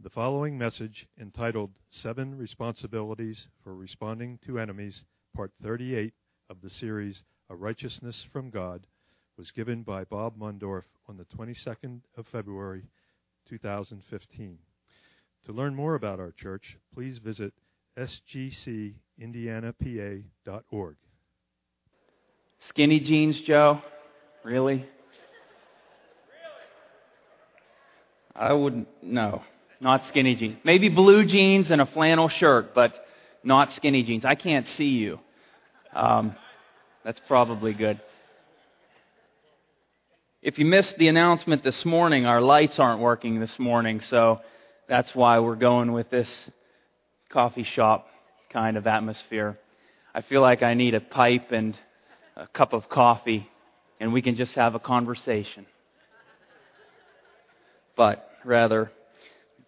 The following message, entitled Seven Responsibilities for Responding to Enemies, Part 38 of the series A Righteousness from God, was given by Bob Mundorf on the 22nd of February, 2015. To learn more about our church, please visit sgcindianapa.org. Skinny jeans, Joe? Really? I wouldn't, no, not skinny jeans. Maybe blue jeans and a flannel shirt, but not skinny jeans. I can't see you. Um, that's probably good. If you missed the announcement this morning, our lights aren't working this morning, so that's why we're going with this coffee shop kind of atmosphere. I feel like I need a pipe and a cup of coffee, and we can just have a conversation. But rather,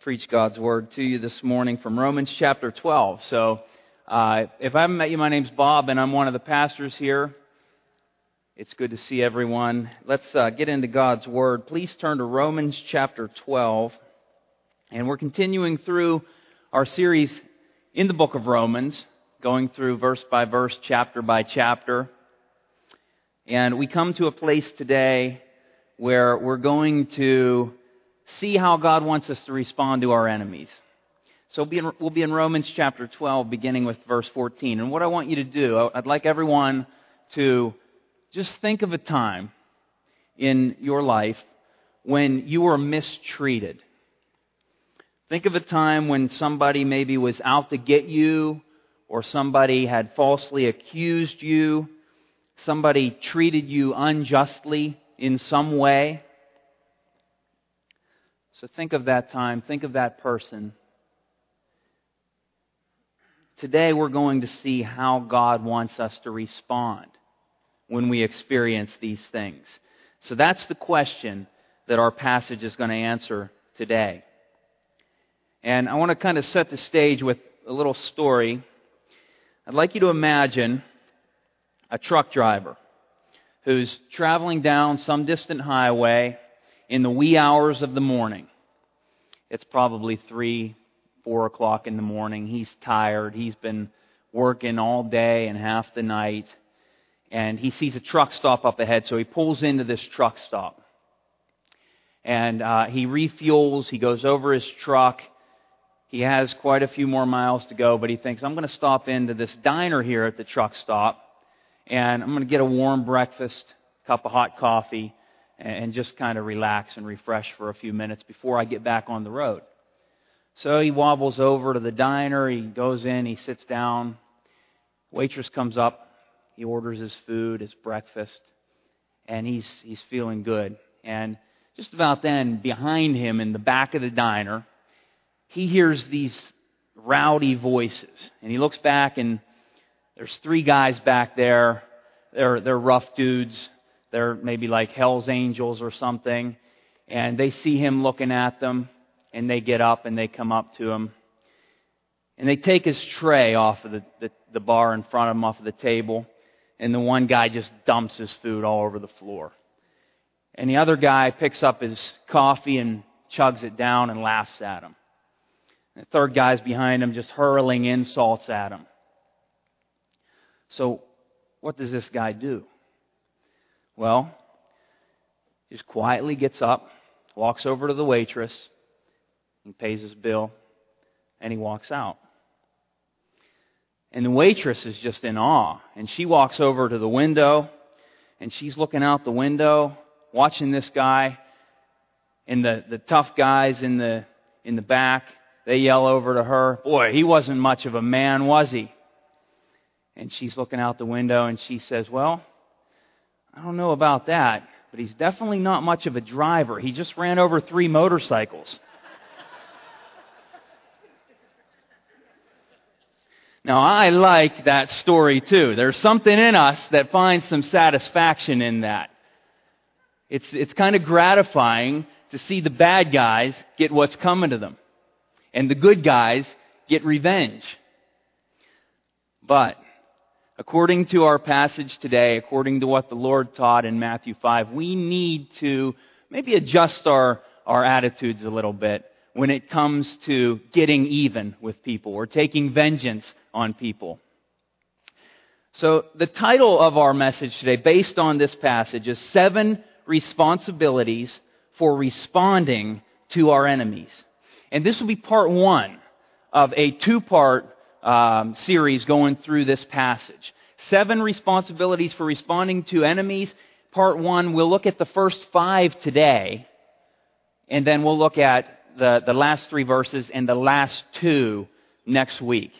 preach God's word to you this morning from Romans chapter 12. So, uh, if I haven't met you, my name's Bob, and I'm one of the pastors here. It's good to see everyone. Let's uh, get into God's Word. Please turn to Romans chapter 12. And we're continuing through our series in the book of Romans, going through verse by verse, chapter by chapter. And we come to a place today where we're going to see how God wants us to respond to our enemies. So we'll be, in, we'll be in Romans chapter 12, beginning with verse 14. And what I want you to do, I'd like everyone to just think of a time in your life when you were mistreated. Think of a time when somebody maybe was out to get you, or somebody had falsely accused you, somebody treated you unjustly in some way. So think of that time, think of that person. Today we're going to see how God wants us to respond when we experience these things. So that's the question that our passage is going to answer today. And I want to kind of set the stage with a little story. I'd like you to imagine a truck driver who's traveling down some distant highway in the wee hours of the morning. It's probably three, four o'clock in the morning. He's tired. He's been working all day and half the night and he sees a truck stop up ahead, so he pulls into this truck stop. And uh, he refuels, he goes over his truck. He has quite a few more miles to go, but he thinks, I'm going to stop into this diner here at the truck stop, and I'm going to get a warm breakfast, cup of hot coffee, and just kind of relax and refresh for a few minutes before I get back on the road. So he wobbles over to the diner, he goes in, he sits down. Waitress comes up, he orders his food, his breakfast, and he's, he's feeling good. And just about then, behind him in the back of the diner, he hears these rowdy voices. And he looks back, and there's three guys back there. They're, they're rough dudes. They're maybe like Hell's Angels or something. And they see him looking at them, and they get up and they come up to him. And they take his tray off of the, the, the bar in front of him, off of the table and the one guy just dumps his food all over the floor. And the other guy picks up his coffee and chugs it down and laughs at him. And the third guy's behind him just hurling insults at him. So, what does this guy do? Well, he just quietly gets up, walks over to the waitress, and pays his bill, and he walks out. And the waitress is just in awe. And she walks over to the window and she's looking out the window, watching this guy. And the, the tough guys in the, in the back, they yell over to her, Boy, he wasn't much of a man, was he? And she's looking out the window and she says, Well, I don't know about that, but he's definitely not much of a driver. He just ran over three motorcycles. Now, I like that story too. There's something in us that finds some satisfaction in that. It's, it's kind of gratifying to see the bad guys get what's coming to them, and the good guys get revenge. But, according to our passage today, according to what the Lord taught in Matthew 5, we need to maybe adjust our, our attitudes a little bit when it comes to getting even with people or taking vengeance on people. So, the title of our message today, based on this passage, is Seven Responsibilities for Responding to Our Enemies. And this will be part one of a two part um, series going through this passage. Seven responsibilities for responding to enemies. Part one, we'll look at the first five today, and then we'll look at the, the last three verses and the last two next week.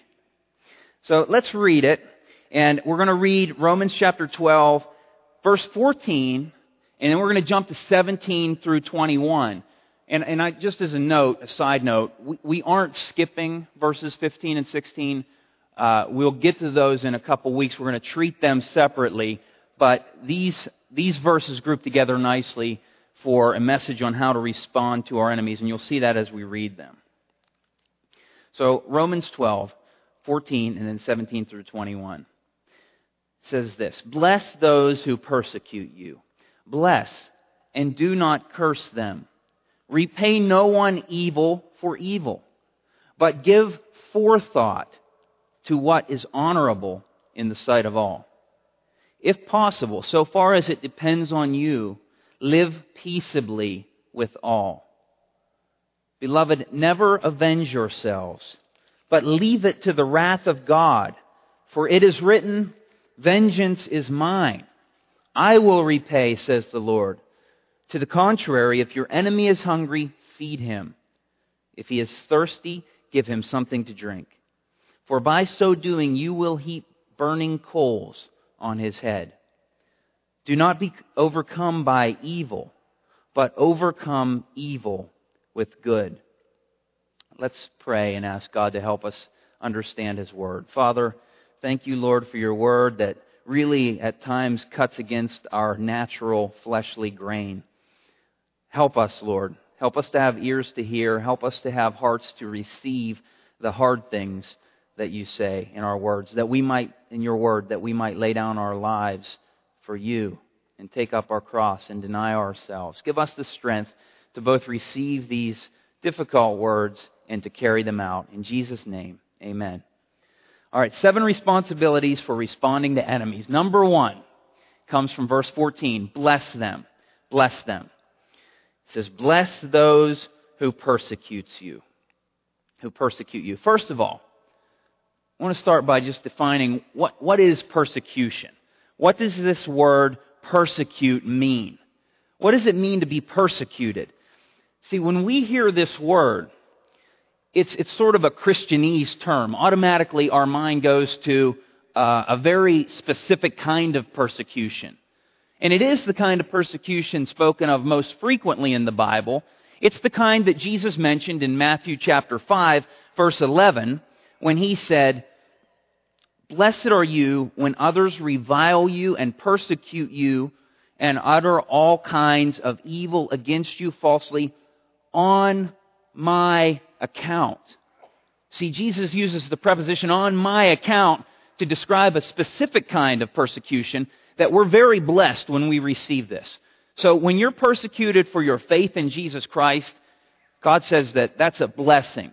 So let's read it. And we're going to read Romans chapter 12, verse 14, and then we're going to jump to 17 through 21. And, and I, just as a note, a side note, we, we aren't skipping verses 15 and 16. Uh, we'll get to those in a couple weeks. We're going to treat them separately. But these, these verses group together nicely for a message on how to respond to our enemies, and you'll see that as we read them. So, Romans 12, 14, and then 17 through 21 says this Bless those who persecute you. Bless and do not curse them. Repay no one evil for evil, but give forethought to what is honorable in the sight of all. If possible, so far as it depends on you, live peaceably with all. Beloved, never avenge yourselves, but leave it to the wrath of God, for it is written, Vengeance is mine. I will repay, says the Lord. To the contrary, if your enemy is hungry, feed him. If he is thirsty, give him something to drink. For by so doing, you will heap burning coals on his head. Do not be overcome by evil, but overcome evil with good. Let's pray and ask God to help us understand his word. Father, thank you, Lord, for your word that really at times cuts against our natural fleshly grain. Help us, Lord. Help us to have ears to hear. Help us to have hearts to receive the hard things that you say in our words, that we might, in your word, that we might lay down our lives for you and take up our cross and deny ourselves. Give us the strength to both receive these difficult words and to carry them out. In Jesus' name, amen. All right, seven responsibilities for responding to enemies. Number one comes from verse 14 bless them. Bless them. It says, Bless those who persecutes you. Who persecute you. First of all, I want to start by just defining what, what is persecution? What does this word persecute mean? What does it mean to be persecuted? See, when we hear this word, it's, it's sort of a Christianese term. Automatically, our mind goes to uh, a very specific kind of persecution. And it is the kind of persecution spoken of most frequently in the Bible. It's the kind that Jesus mentioned in Matthew chapter 5, verse 11, when he said, Blessed are you when others revile you and persecute you and utter all kinds of evil against you falsely on my account. See, Jesus uses the preposition on my account to describe a specific kind of persecution that we're very blessed when we receive this. So when you're persecuted for your faith in Jesus Christ, God says that that's a blessing.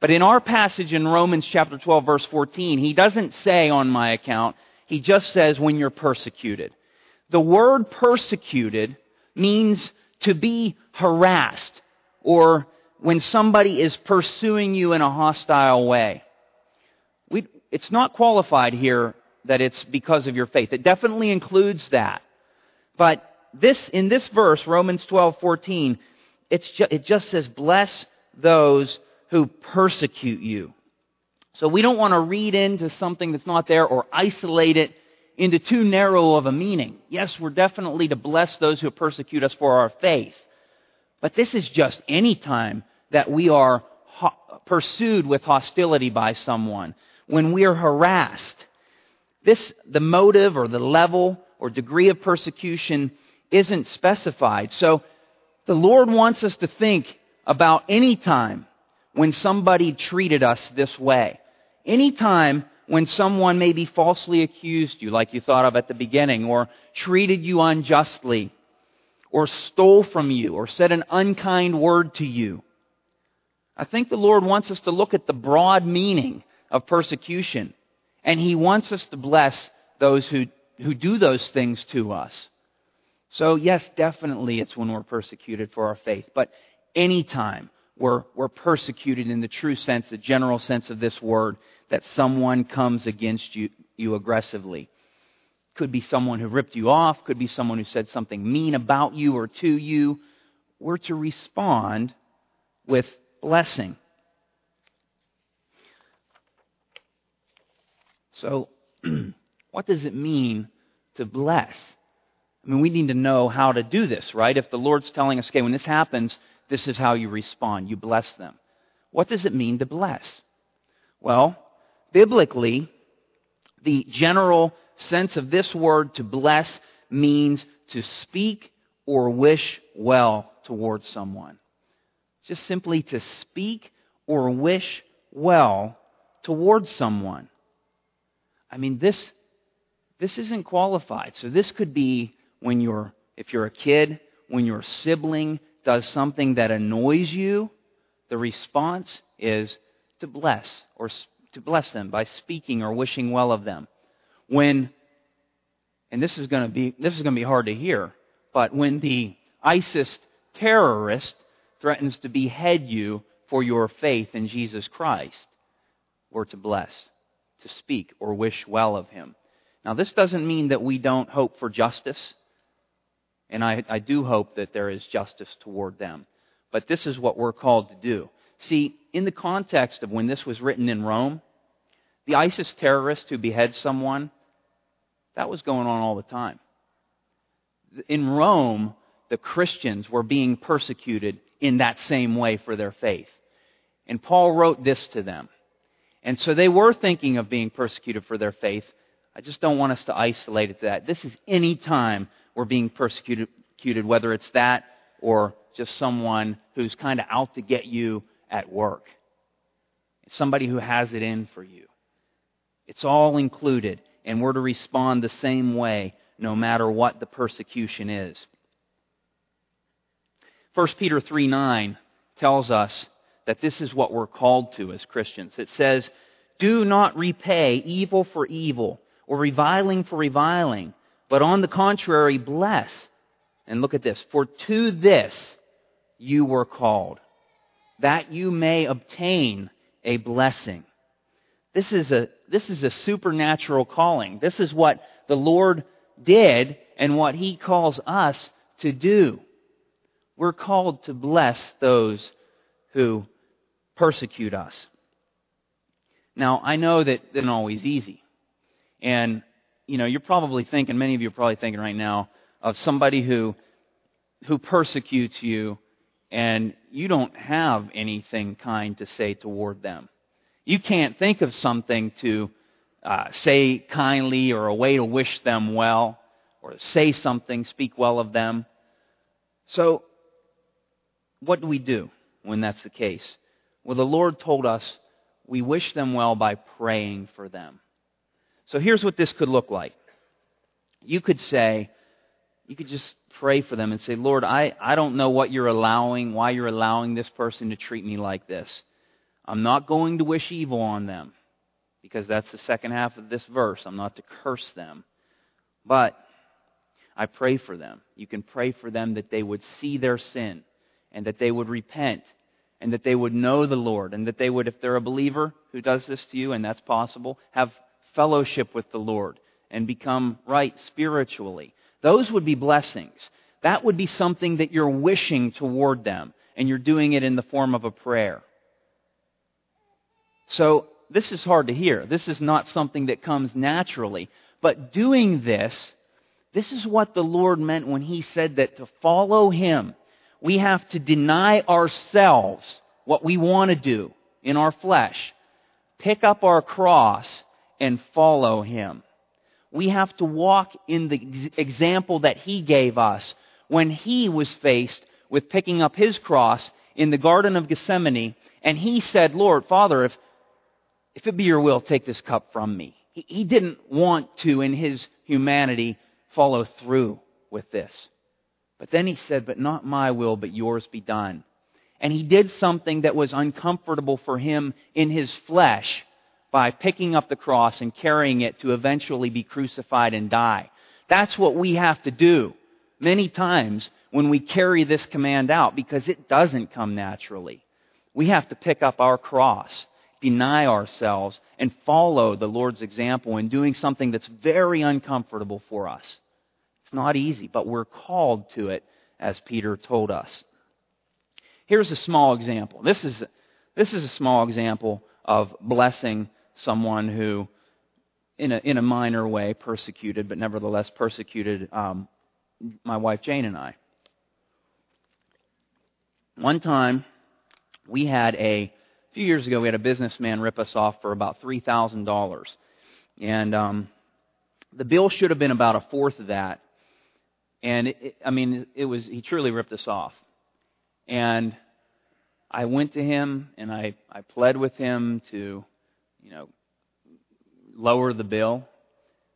But in our passage in Romans chapter 12 verse 14, he doesn't say on my account, he just says when you're persecuted. The word persecuted means to be harassed or when somebody is pursuing you in a hostile way. We, it's not qualified here that it's because of your faith. It definitely includes that. But this, in this verse, Romans 12, 14, it's ju- it just says, bless those who persecute you. So we don't want to read into something that's not there or isolate it into too narrow of a meaning. Yes, we're definitely to bless those who persecute us for our faith. But this is just any time that we are ho- pursued with hostility by someone, when we are harassed, this, the motive or the level or degree of persecution isn't specified. So the Lord wants us to think about any time when somebody treated us this way. Any time when someone maybe falsely accused you, like you thought of at the beginning, or treated you unjustly, or stole from you, or said an unkind word to you. I think the Lord wants us to look at the broad meaning of persecution. And He wants us to bless those who, who do those things to us. So, yes, definitely it's when we're persecuted for our faith. But anytime we're, we're persecuted in the true sense, the general sense of this word, that someone comes against you, you aggressively. Could be someone who ripped you off, could be someone who said something mean about you or to you. We're to respond with blessing. So, what does it mean to bless? I mean, we need to know how to do this, right? If the Lord's telling us, okay, when this happens, this is how you respond. You bless them. What does it mean to bless? Well, biblically, the general sense of this word to bless means to speak or wish well towards someone. Just simply to speak or wish well towards someone. I mean, this, this isn't qualified. So this could be when you're, if you're a kid, when your sibling does something that annoys you, the response is to bless or to bless them by speaking or wishing well of them. When, and this is going to be, this is going to be hard to hear, but when the ISIS terrorist threatens to behead you for your faith in Jesus Christ, we're to bless, to speak or wish well of him. Now, this doesn't mean that we don't hope for justice and I, I do hope that there is justice toward them. But this is what we're called to do. See, in the context of when this was written in Rome, the ISIS terrorist who beheads someone, that was going on all the time. In Rome, the Christians were being persecuted in that same way for their faith. And Paul wrote this to them. And so they were thinking of being persecuted for their faith. I just don't want us to isolate it to that. This is any time we're being persecuted, whether it's that or just someone who's kind of out to get you at work. It's somebody who has it in for you. It's all included, and we're to respond the same way no matter what the persecution is. 1 Peter 3 9 tells us that this is what we're called to as Christians. It says, Do not repay evil for evil or reviling for reviling but on the contrary, bless. And look at this. For to this you were called, that you may obtain a blessing. This is a, this is a supernatural calling. This is what the Lord did and what He calls us to do. We're called to bless those who persecute us. Now, I know that it's not always easy. And you know, you're probably thinking, many of you are probably thinking right now of somebody who, who persecutes you and you don't have anything kind to say toward them. You can't think of something to uh, say kindly or a way to wish them well or say something, speak well of them. So, what do we do when that's the case? Well, the Lord told us we wish them well by praying for them. So here's what this could look like. You could say, you could just pray for them and say, Lord, I, I don't know what you're allowing, why you're allowing this person to treat me like this. I'm not going to wish evil on them because that's the second half of this verse. I'm not to curse them. But I pray for them. You can pray for them that they would see their sin and that they would repent and that they would know the Lord and that they would, if they're a believer who does this to you, and that's possible, have fellowship with the Lord and become right spiritually. Those would be blessings. That would be something that you're wishing toward them, and you're doing it in the form of a prayer. So, this is hard to hear. This is not something that comes naturally. But doing this, this is what the Lord meant when He said that to follow Him, we have to deny ourselves what we want to do in our flesh, pick up our cross, and follow him. We have to walk in the example that he gave us when he was faced with picking up his cross in the Garden of Gethsemane, and he said, Lord, Father, if, if it be your will, take this cup from me. He, he didn't want to, in his humanity, follow through with this. But then he said, But not my will, but yours be done. And he did something that was uncomfortable for him in his flesh by picking up the cross and carrying it to eventually be crucified and die. That's what we have to do many times when we carry this command out because it doesn't come naturally. We have to pick up our cross, deny ourselves, and follow the Lord's example in doing something that's very uncomfortable for us. It's not easy, but we're called to it, as Peter told us. Here's a small example. This is, this is a small example of blessing someone who, in a, in a minor way, persecuted, but nevertheless persecuted um, my wife Jane and I. One time, we had a, a few years ago, we had a businessman rip us off for about $3,000. And um, the bill should have been about a fourth of that. And it, I mean, it was, he truly ripped us off. And I went to him and I, I pled with him to, you know, lower the bill.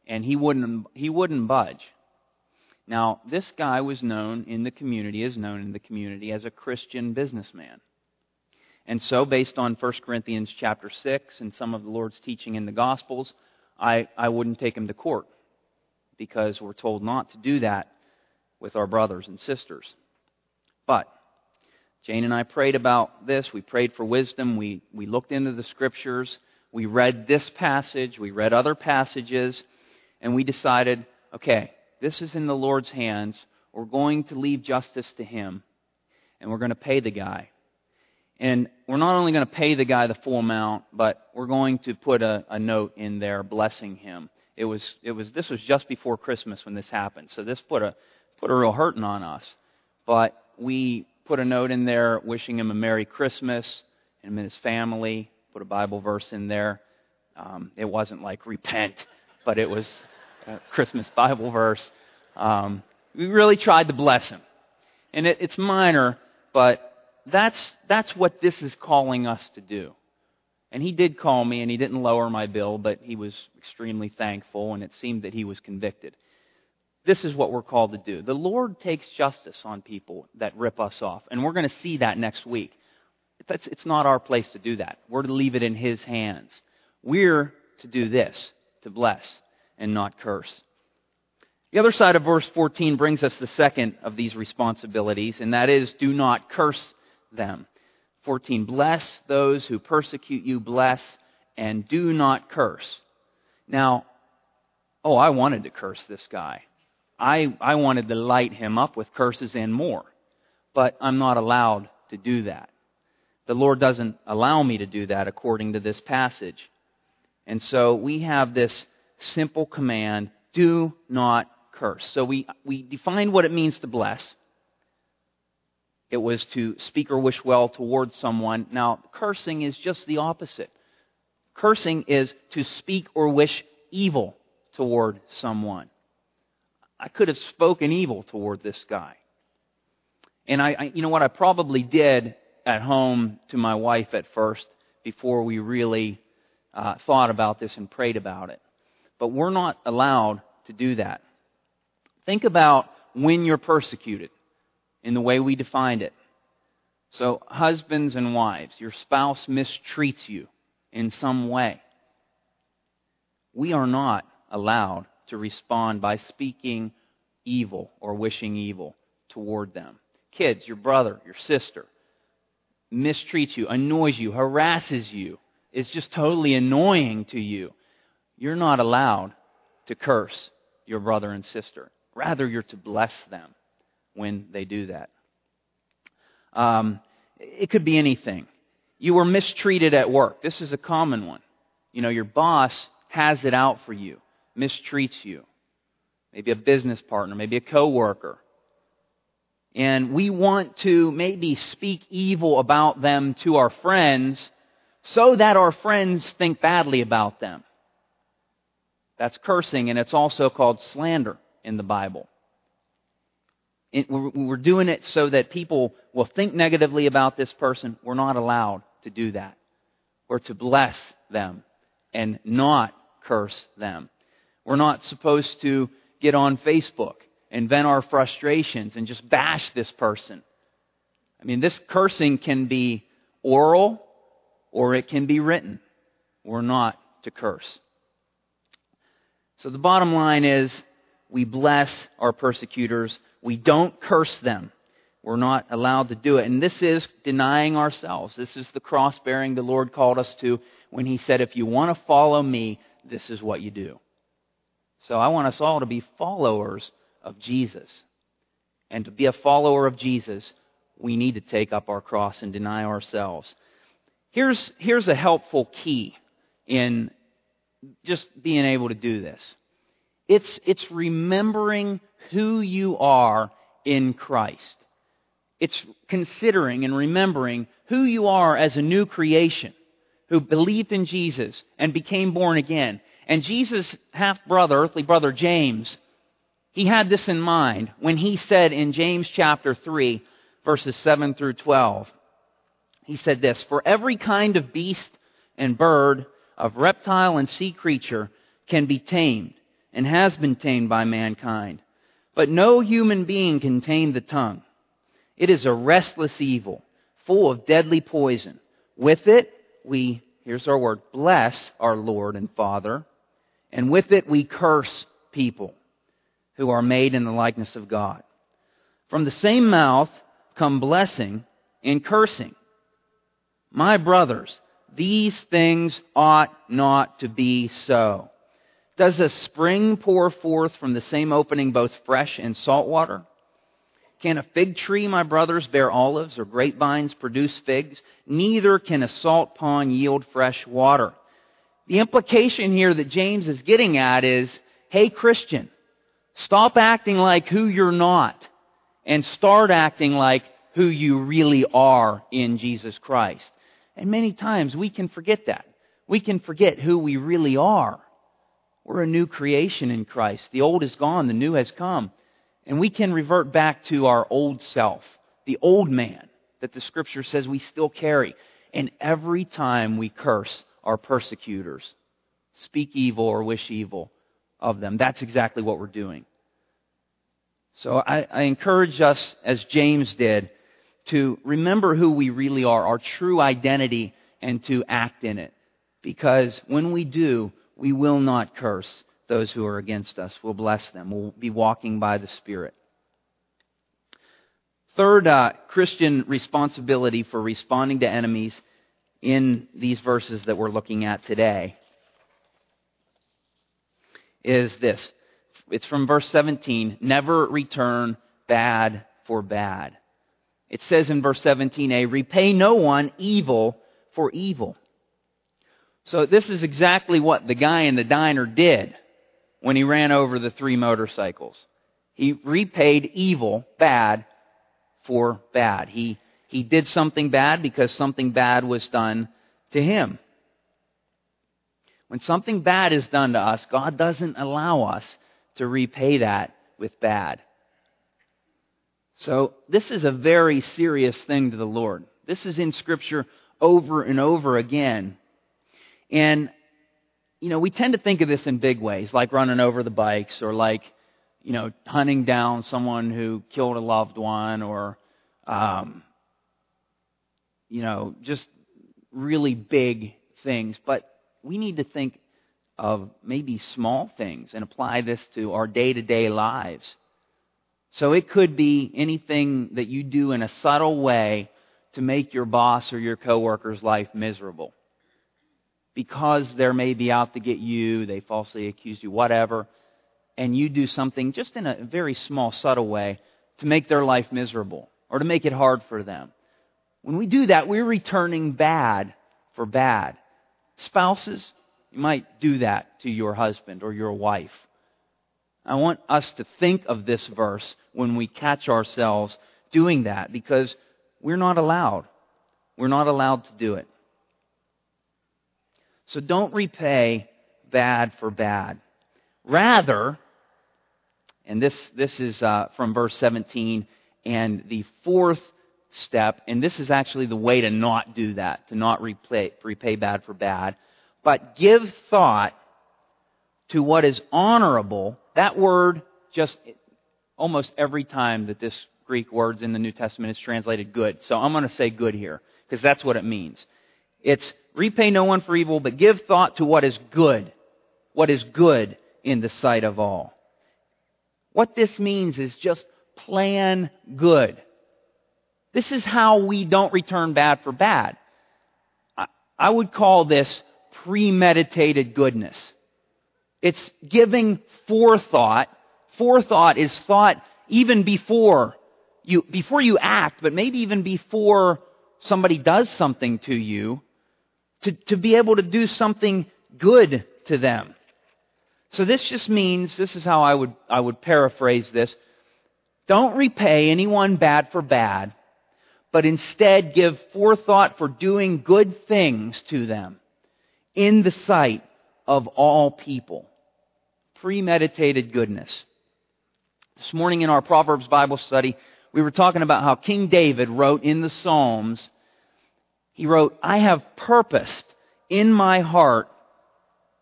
And he wouldn't, he wouldn't budge. Now, this guy was known in the community, is known in the community as a Christian businessman. And so, based on 1 Corinthians chapter 6 and some of the Lord's teaching in the Gospels, I, I wouldn't take him to court because we're told not to do that with our brothers and sisters. But Jane and I prayed about this. We prayed for wisdom. We, we looked into the scriptures. We read this passage. We read other passages. And we decided okay, this is in the Lord's hands. We're going to leave justice to Him. And we're going to pay the guy. And we're not only going to pay the guy the full amount, but we're going to put a, a note in there blessing him. It was, it was, this was just before Christmas when this happened. So this put a, put a real hurting on us. But we put a note in there wishing him a Merry Christmas, him and his family. Put a Bible verse in there. Um, it wasn't like repent, but it was a Christmas Bible verse. Um, we really tried to bless him. And it, it's minor, but that's, that's what this is calling us to do. And he did call me, and he didn't lower my bill, but he was extremely thankful, and it seemed that he was convicted. This is what we're called to do. The Lord takes justice on people that rip us off, and we're going to see that next week. It's, it's not our place to do that. We're to leave it in His hands. We're to do this, to bless and not curse. The other side of verse 14 brings us the second of these responsibilities, and that is do not curse them. 14. Bless those who persecute you, bless, and do not curse. Now, oh, I wanted to curse this guy. I, I wanted to light him up with curses and more. But I'm not allowed to do that. The Lord doesn't allow me to do that according to this passage. And so we have this simple command do not curse. So we, we define what it means to bless it was to speak or wish well towards someone. Now, cursing is just the opposite. Cursing is to speak or wish evil toward someone. I could have spoken evil toward this guy. And I, I, you know what, I probably did at home to my wife at first before we really uh, thought about this and prayed about it. But we're not allowed to do that. Think about when you're persecuted in the way we defined it. So, husbands and wives, your spouse mistreats you in some way. We are not allowed to respond by speaking evil or wishing evil toward them. Kids, your brother, your sister, mistreats you, annoys you, harasses you, is just totally annoying to you. You're not allowed to curse your brother and sister. Rather, you're to bless them when they do that. Um, it could be anything. You were mistreated at work. This is a common one. You know, your boss has it out for you, mistreats you. Maybe a business partner, maybe a coworker. And we want to maybe speak evil about them to our friends so that our friends think badly about them. That's cursing, and it's also called slander in the Bible we're doing it so that people will think negatively about this person. We're not allowed to do that. We're to bless them and not curse them. We're not supposed to get on Facebook and vent our frustrations and just bash this person. I mean, this cursing can be oral or it can be written. We're not to curse. So the bottom line is we bless our persecutors. We don't curse them. We're not allowed to do it. And this is denying ourselves. This is the cross bearing the Lord called us to when He said, if you want to follow me, this is what you do. So I want us all to be followers of Jesus. And to be a follower of Jesus, we need to take up our cross and deny ourselves. Here's, here's a helpful key in just being able to do this. It's, it's remembering who you are in Christ. It's considering and remembering who you are as a new creation who believed in Jesus and became born again. And Jesus' half brother, earthly brother James, he had this in mind when he said in James chapter 3, verses 7 through 12, he said this For every kind of beast and bird, of reptile and sea creature can be tamed and has been tamed by mankind. But no human being can tame the tongue. It is a restless evil, full of deadly poison. With it, we, here's our word, bless our Lord and Father, and with it we curse people who are made in the likeness of God. From the same mouth come blessing and cursing. My brothers, these things ought not to be so. Does a spring pour forth from the same opening both fresh and salt water? Can a fig tree, my brothers, bear olives, or grapevines produce figs? Neither can a salt pond yield fresh water. The implication here that James is getting at is, hey Christian, stop acting like who you're not and start acting like who you really are in Jesus Christ. And many times we can forget that. We can forget who we really are. We're a new creation in Christ. The old is gone, the new has come. And we can revert back to our old self, the old man that the scripture says we still carry. And every time we curse our persecutors, speak evil or wish evil of them, that's exactly what we're doing. So I, I encourage us, as James did, to remember who we really are, our true identity, and to act in it. Because when we do, we will not curse those who are against us. We'll bless them. We'll be walking by the Spirit. Third uh, Christian responsibility for responding to enemies in these verses that we're looking at today is this. It's from verse 17 never return bad for bad. It says in verse 17a, repay no one evil for evil. So this is exactly what the guy in the diner did when he ran over the three motorcycles. He repaid evil, bad, for bad. He, he did something bad because something bad was done to him. When something bad is done to us, God doesn't allow us to repay that with bad. So this is a very serious thing to the Lord. This is in Scripture over and over again. And, you know, we tend to think of this in big ways, like running over the bikes or like, you know, hunting down someone who killed a loved one or, um, you know, just really big things. But we need to think of maybe small things and apply this to our day to day lives. So it could be anything that you do in a subtle way to make your boss or your coworker's life miserable. Because they're maybe out to get you, they falsely accuse you, whatever, and you do something just in a very small, subtle way to make their life miserable or to make it hard for them. When we do that, we're returning bad for bad. Spouses, you might do that to your husband or your wife I want us to think of this verse when we catch ourselves doing that because we're not allowed. We're not allowed to do it. So don't repay bad for bad. Rather, and this, this is uh, from verse 17, and the fourth step, and this is actually the way to not do that, to not repay, repay bad for bad, but give thought to what is honorable, that word just almost every time that this Greek words in the New Testament is translated good. So I'm going to say good here, because that's what it means. It's repay no one for evil, but give thought to what is good. What is good in the sight of all. What this means is just plan good. This is how we don't return bad for bad. I would call this premeditated goodness. It's giving forethought. Forethought is thought even before you, before you act, but maybe even before somebody does something to you, to, to be able to do something good to them. So this just means, this is how I would, I would paraphrase this. Don't repay anyone bad for bad, but instead give forethought for doing good things to them in the sight of all people. Premeditated goodness. This morning in our Proverbs Bible study, we were talking about how King David wrote in the Psalms, he wrote, I have purposed in my heart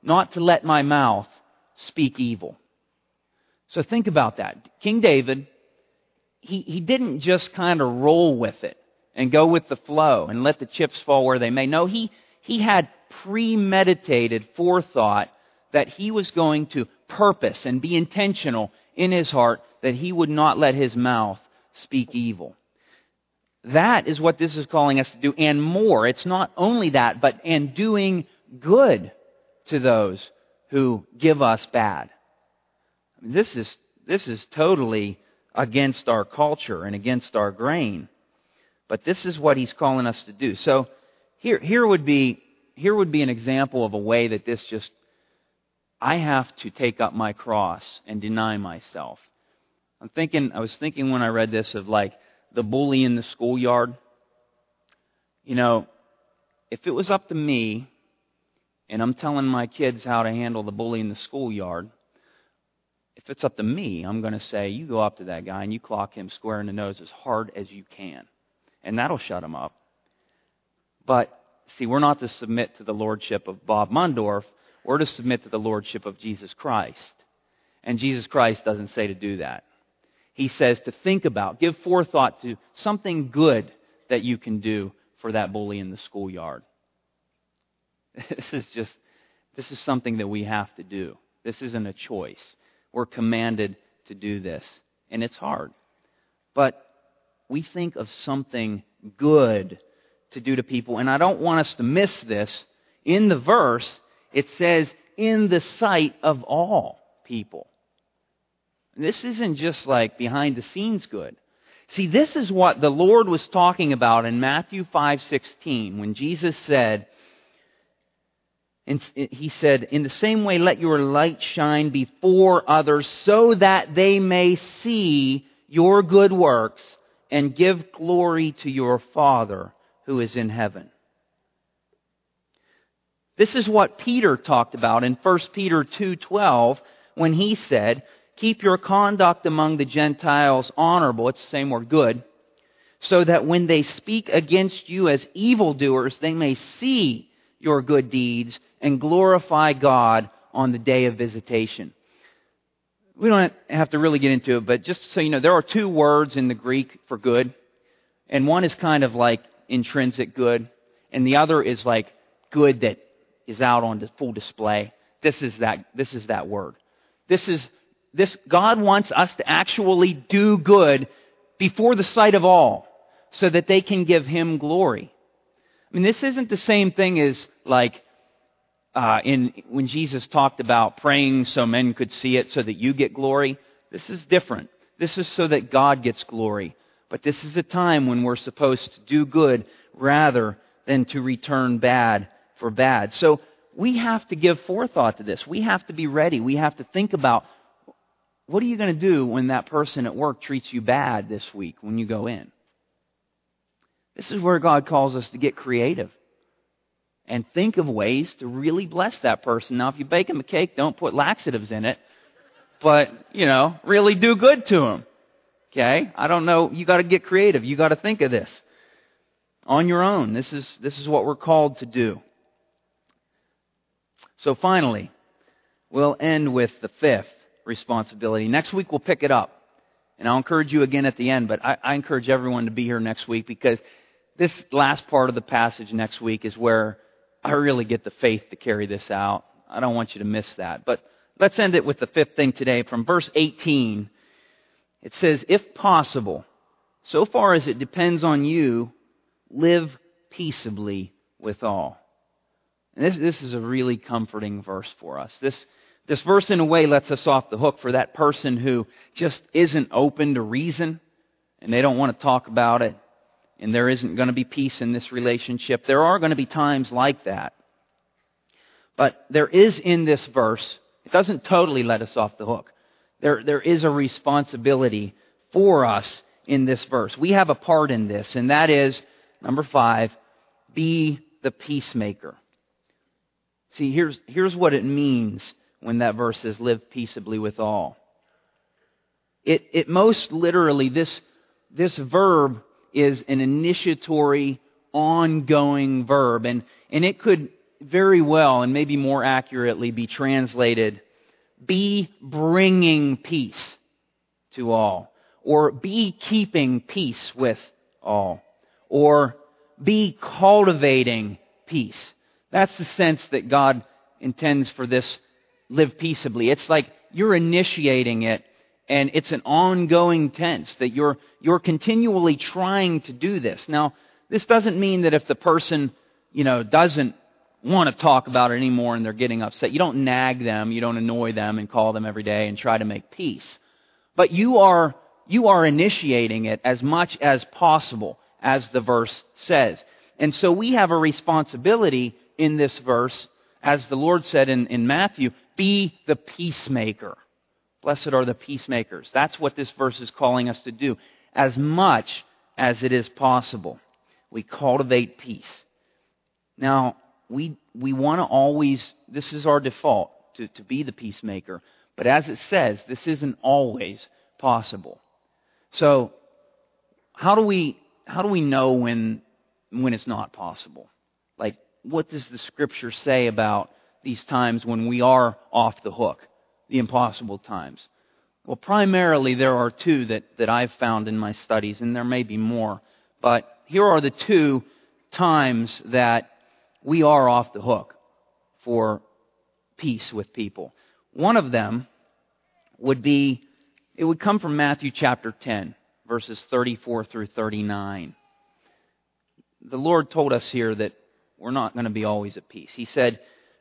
not to let my mouth speak evil. So think about that. King David, he, he didn't just kind of roll with it and go with the flow and let the chips fall where they may. No, he, he had premeditated forethought that he was going to purpose and be intentional in his heart that he would not let his mouth speak evil. That is what this is calling us to do, and more. It's not only that, but and doing good to those who give us bad. This is, this is totally against our culture and against our grain. But this is what he's calling us to do. So here, here would be here would be an example of a way that this just I have to take up my cross and deny myself. I'm thinking I was thinking when I read this of like the bully in the schoolyard. You know, if it was up to me and I'm telling my kids how to handle the bully in the schoolyard, if it's up to me, I'm going to say, you go up to that guy and you clock him square in the nose as hard as you can. And that'll shut him up. But, see, we're not to submit to the lordship of Bob Mundorf. We're to submit to the lordship of Jesus Christ. And Jesus Christ doesn't say to do that. He says to think about, give forethought to something good that you can do for that bully in the schoolyard. This is just, this is something that we have to do. This isn't a choice. We're commanded to do this. And it's hard. But we think of something good to do to people. And I don't want us to miss this. In the verse, it says, in the sight of all people. This isn't just like behind the scenes good. See, this is what the Lord was talking about in Matthew 5:16 when Jesus said, and he said, In the same way, let your light shine before others so that they may see your good works and give glory to your Father who is in heaven. This is what Peter talked about in 1 Peter 2:12 when he said, "Keep your conduct among the Gentiles honorable." It's the same word, good. So that when they speak against you as evildoers, they may see your good deeds and glorify God on the day of visitation. We don't have to really get into it, but just so you know, there are two words in the Greek for good. And one is kind of like intrinsic good, and the other is like good that is out on full display. This is that, this is that word. This is, this, God wants us to actually do good before the sight of all so that they can give Him glory. I mean, this isn't the same thing as like uh, in when Jesus talked about praying so men could see it so that you get glory. This is different. This is so that God gets glory. But this is a time when we're supposed to do good rather than to return bad for bad. So we have to give forethought to this. We have to be ready. We have to think about what are you going to do when that person at work treats you bad this week when you go in? This is where God calls us to get creative and think of ways to really bless that person. Now, if you bake them a cake, don't put laxatives in it, but, you know, really do good to them. Okay? I don't know. You got to get creative. You got to think of this on your own. This is, this is what we're called to do. So finally, we'll end with the fifth responsibility. Next week we'll pick it up And I'll encourage you again at the end, but I, I encourage everyone to be here next week because this last part of the passage next week is where I really get the faith to carry this out. I don't want you to miss that. But let's end it with the fifth thing today. From verse 18, it says, If possible, so far as it depends on you, live peaceably with all. And this, this is a really comforting verse for us. This, this verse, in a way, lets us off the hook for that person who just isn't open to reason and they don't want to talk about it and there isn't going to be peace in this relationship. There are going to be times like that. But there is in this verse, it doesn't totally let us off the hook. There, there is a responsibility for us in this verse. We have a part in this, and that is, number five, be the peacemaker. See, here's, here's what it means when that verse says, live peaceably with all. It, it most literally, this, this verb is an initiatory, ongoing verb. And, and it could very well, and maybe more accurately, be translated be bringing peace to all, or be keeping peace with all, or be cultivating peace. That's the sense that God intends for this live peaceably. It's like you're initiating it and it's an ongoing tense that you're, you're continually trying to do this. Now, this doesn't mean that if the person, you know, doesn't want to talk about it anymore and they're getting upset, you don't nag them, you don't annoy them and call them every day and try to make peace. But you are, you are initiating it as much as possible, as the verse says. And so we have a responsibility in this verse, as the Lord said in, in Matthew, be the peacemaker. Blessed are the peacemakers. That's what this verse is calling us to do, as much as it is possible. We cultivate peace. Now, we, we want to always, this is our default, to, to be the peacemaker. But as it says, this isn't always possible. So, how do we, how do we know when, when it's not possible? Like, what does the scripture say about these times when we are off the hook? The impossible times? Well, primarily there are two that, that I've found in my studies, and there may be more. But here are the two times that we are off the hook for peace with people. One of them would be, it would come from Matthew chapter 10, verses 34 through 39. The Lord told us here that we're not going to be always at peace. He said,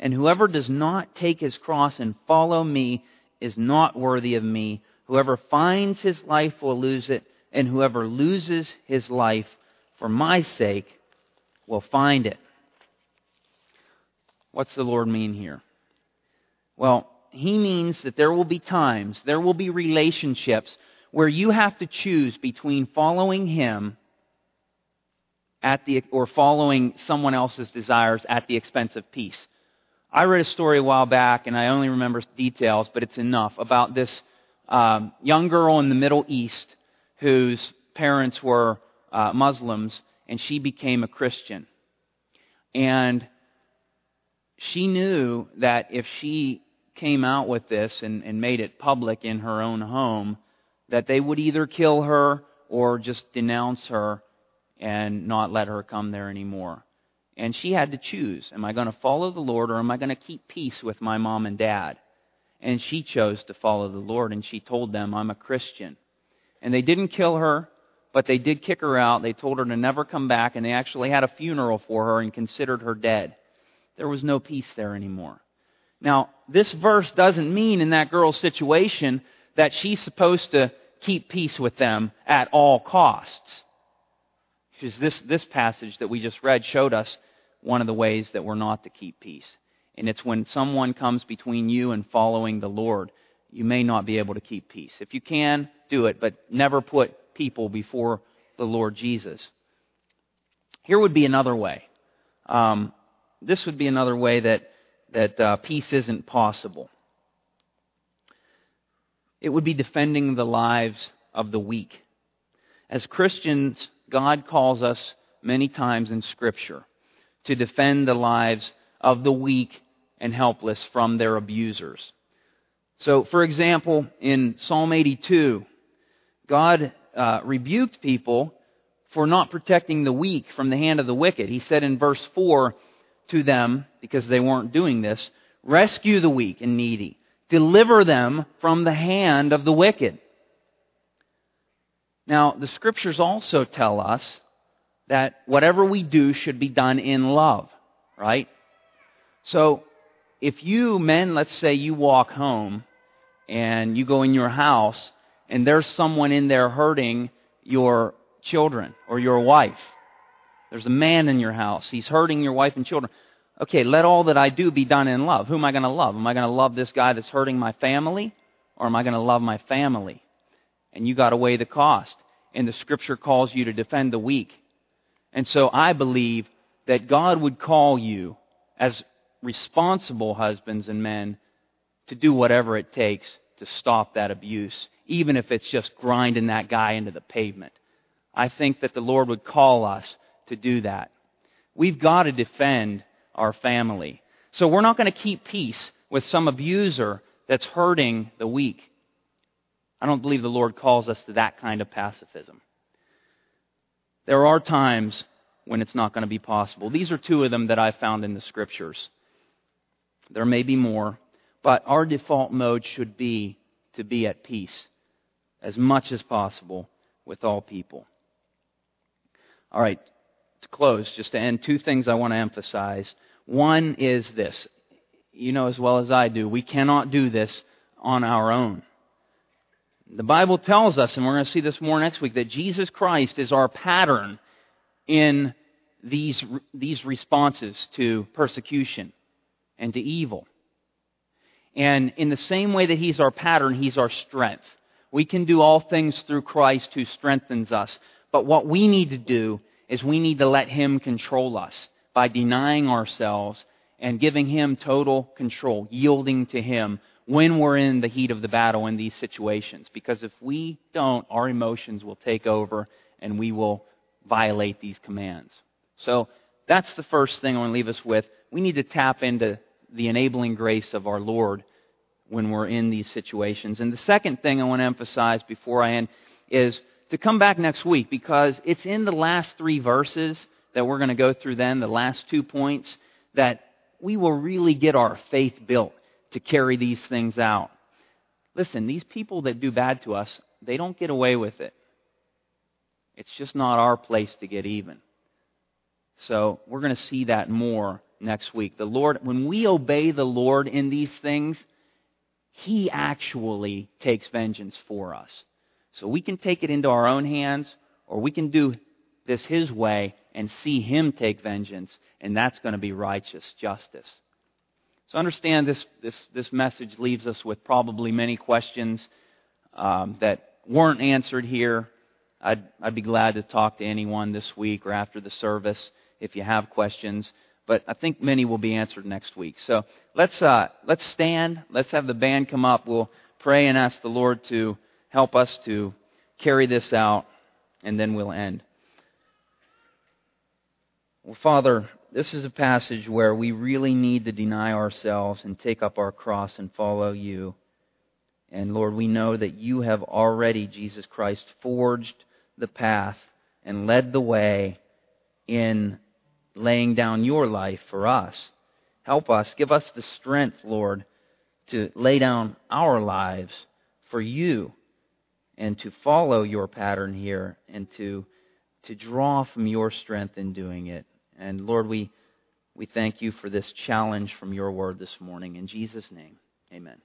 And whoever does not take his cross and follow me is not worthy of me. Whoever finds his life will lose it, and whoever loses his life for my sake will find it. What's the Lord mean here? Well, he means that there will be times, there will be relationships where you have to choose between following him at the or following someone else's desires at the expense of peace. I read a story a while back, and I only remember details, but it's enough, about this um, young girl in the Middle East whose parents were uh, Muslims, and she became a Christian. And she knew that if she came out with this and, and made it public in her own home, that they would either kill her or just denounce her and not let her come there anymore. And she had to choose Am I going to follow the Lord or am I going to keep peace with my mom and dad? And she chose to follow the Lord and she told them, I'm a Christian. And they didn't kill her, but they did kick her out. They told her to never come back and they actually had a funeral for her and considered her dead. There was no peace there anymore. Now, this verse doesn't mean in that girl's situation that she's supposed to keep peace with them at all costs. Because this, this passage that we just read showed us one of the ways that we're not to keep peace. And it's when someone comes between you and following the Lord, you may not be able to keep peace. If you can, do it, but never put people before the Lord Jesus. Here would be another way. Um, this would be another way that, that uh, peace isn't possible. It would be defending the lives of the weak. As Christians, God calls us many times in Scripture to defend the lives of the weak and helpless from their abusers. So, for example, in Psalm 82, God uh, rebuked people for not protecting the weak from the hand of the wicked. He said in verse 4 to them, because they weren't doing this, rescue the weak and needy, deliver them from the hand of the wicked. Now, the scriptures also tell us that whatever we do should be done in love, right? So, if you men, let's say you walk home and you go in your house and there's someone in there hurting your children or your wife. There's a man in your house. He's hurting your wife and children. Okay, let all that I do be done in love. Who am I going to love? Am I going to love this guy that's hurting my family? Or am I going to love my family? And you got to weigh the cost. And the scripture calls you to defend the weak. And so I believe that God would call you as responsible husbands and men to do whatever it takes to stop that abuse, even if it's just grinding that guy into the pavement. I think that the Lord would call us to do that. We've got to defend our family. So we're not going to keep peace with some abuser that's hurting the weak. I don't believe the Lord calls us to that kind of pacifism. There are times when it's not going to be possible. These are two of them that I found in the scriptures. There may be more, but our default mode should be to be at peace as much as possible with all people. All right, to close, just to end, two things I want to emphasize. One is this. You know as well as I do, we cannot do this on our own. The Bible tells us, and we're going to see this more next week, that Jesus Christ is our pattern in these, these responses to persecution and to evil. And in the same way that He's our pattern, He's our strength. We can do all things through Christ who strengthens us. But what we need to do is we need to let Him control us by denying ourselves and giving Him total control, yielding to Him when we're in the heat of the battle in these situations. Because if we don't, our emotions will take over and we will violate these commands. So that's the first thing I want to leave us with. We need to tap into the enabling grace of our Lord when we're in these situations. And the second thing I want to emphasize before I end is to come back next week because it's in the last three verses that we're going to go through then, the last two points, that we will really get our faith built to carry these things out. Listen, these people that do bad to us, they don't get away with it. It's just not our place to get even. So we're going to see that more next week. The Lord, when we obey the Lord in these things, He actually takes vengeance for us. So we can take it into our own hands, or we can do this His way and see Him take vengeance, and that's going to be righteous justice. So understand this, this, this message leaves us with probably many questions um, that weren't answered here. I'd, I'd be glad to talk to anyone this week or after the service if you have questions but I think many will be answered next week. So let's, uh, let's stand. Let's have the band come up. We'll pray and ask the Lord to help us to carry this out, and then we'll end. Well, Father, this is a passage where we really need to deny ourselves and take up our cross and follow you. And Lord, we know that you have already, Jesus Christ, forged the path and led the way in laying down your life for us. Help us. Give us the strength, Lord, to lay down our lives for you and to follow your pattern here and to, to draw from your strength in doing it. And Lord, we, we thank you for this challenge from your word this morning. In Jesus' name, amen.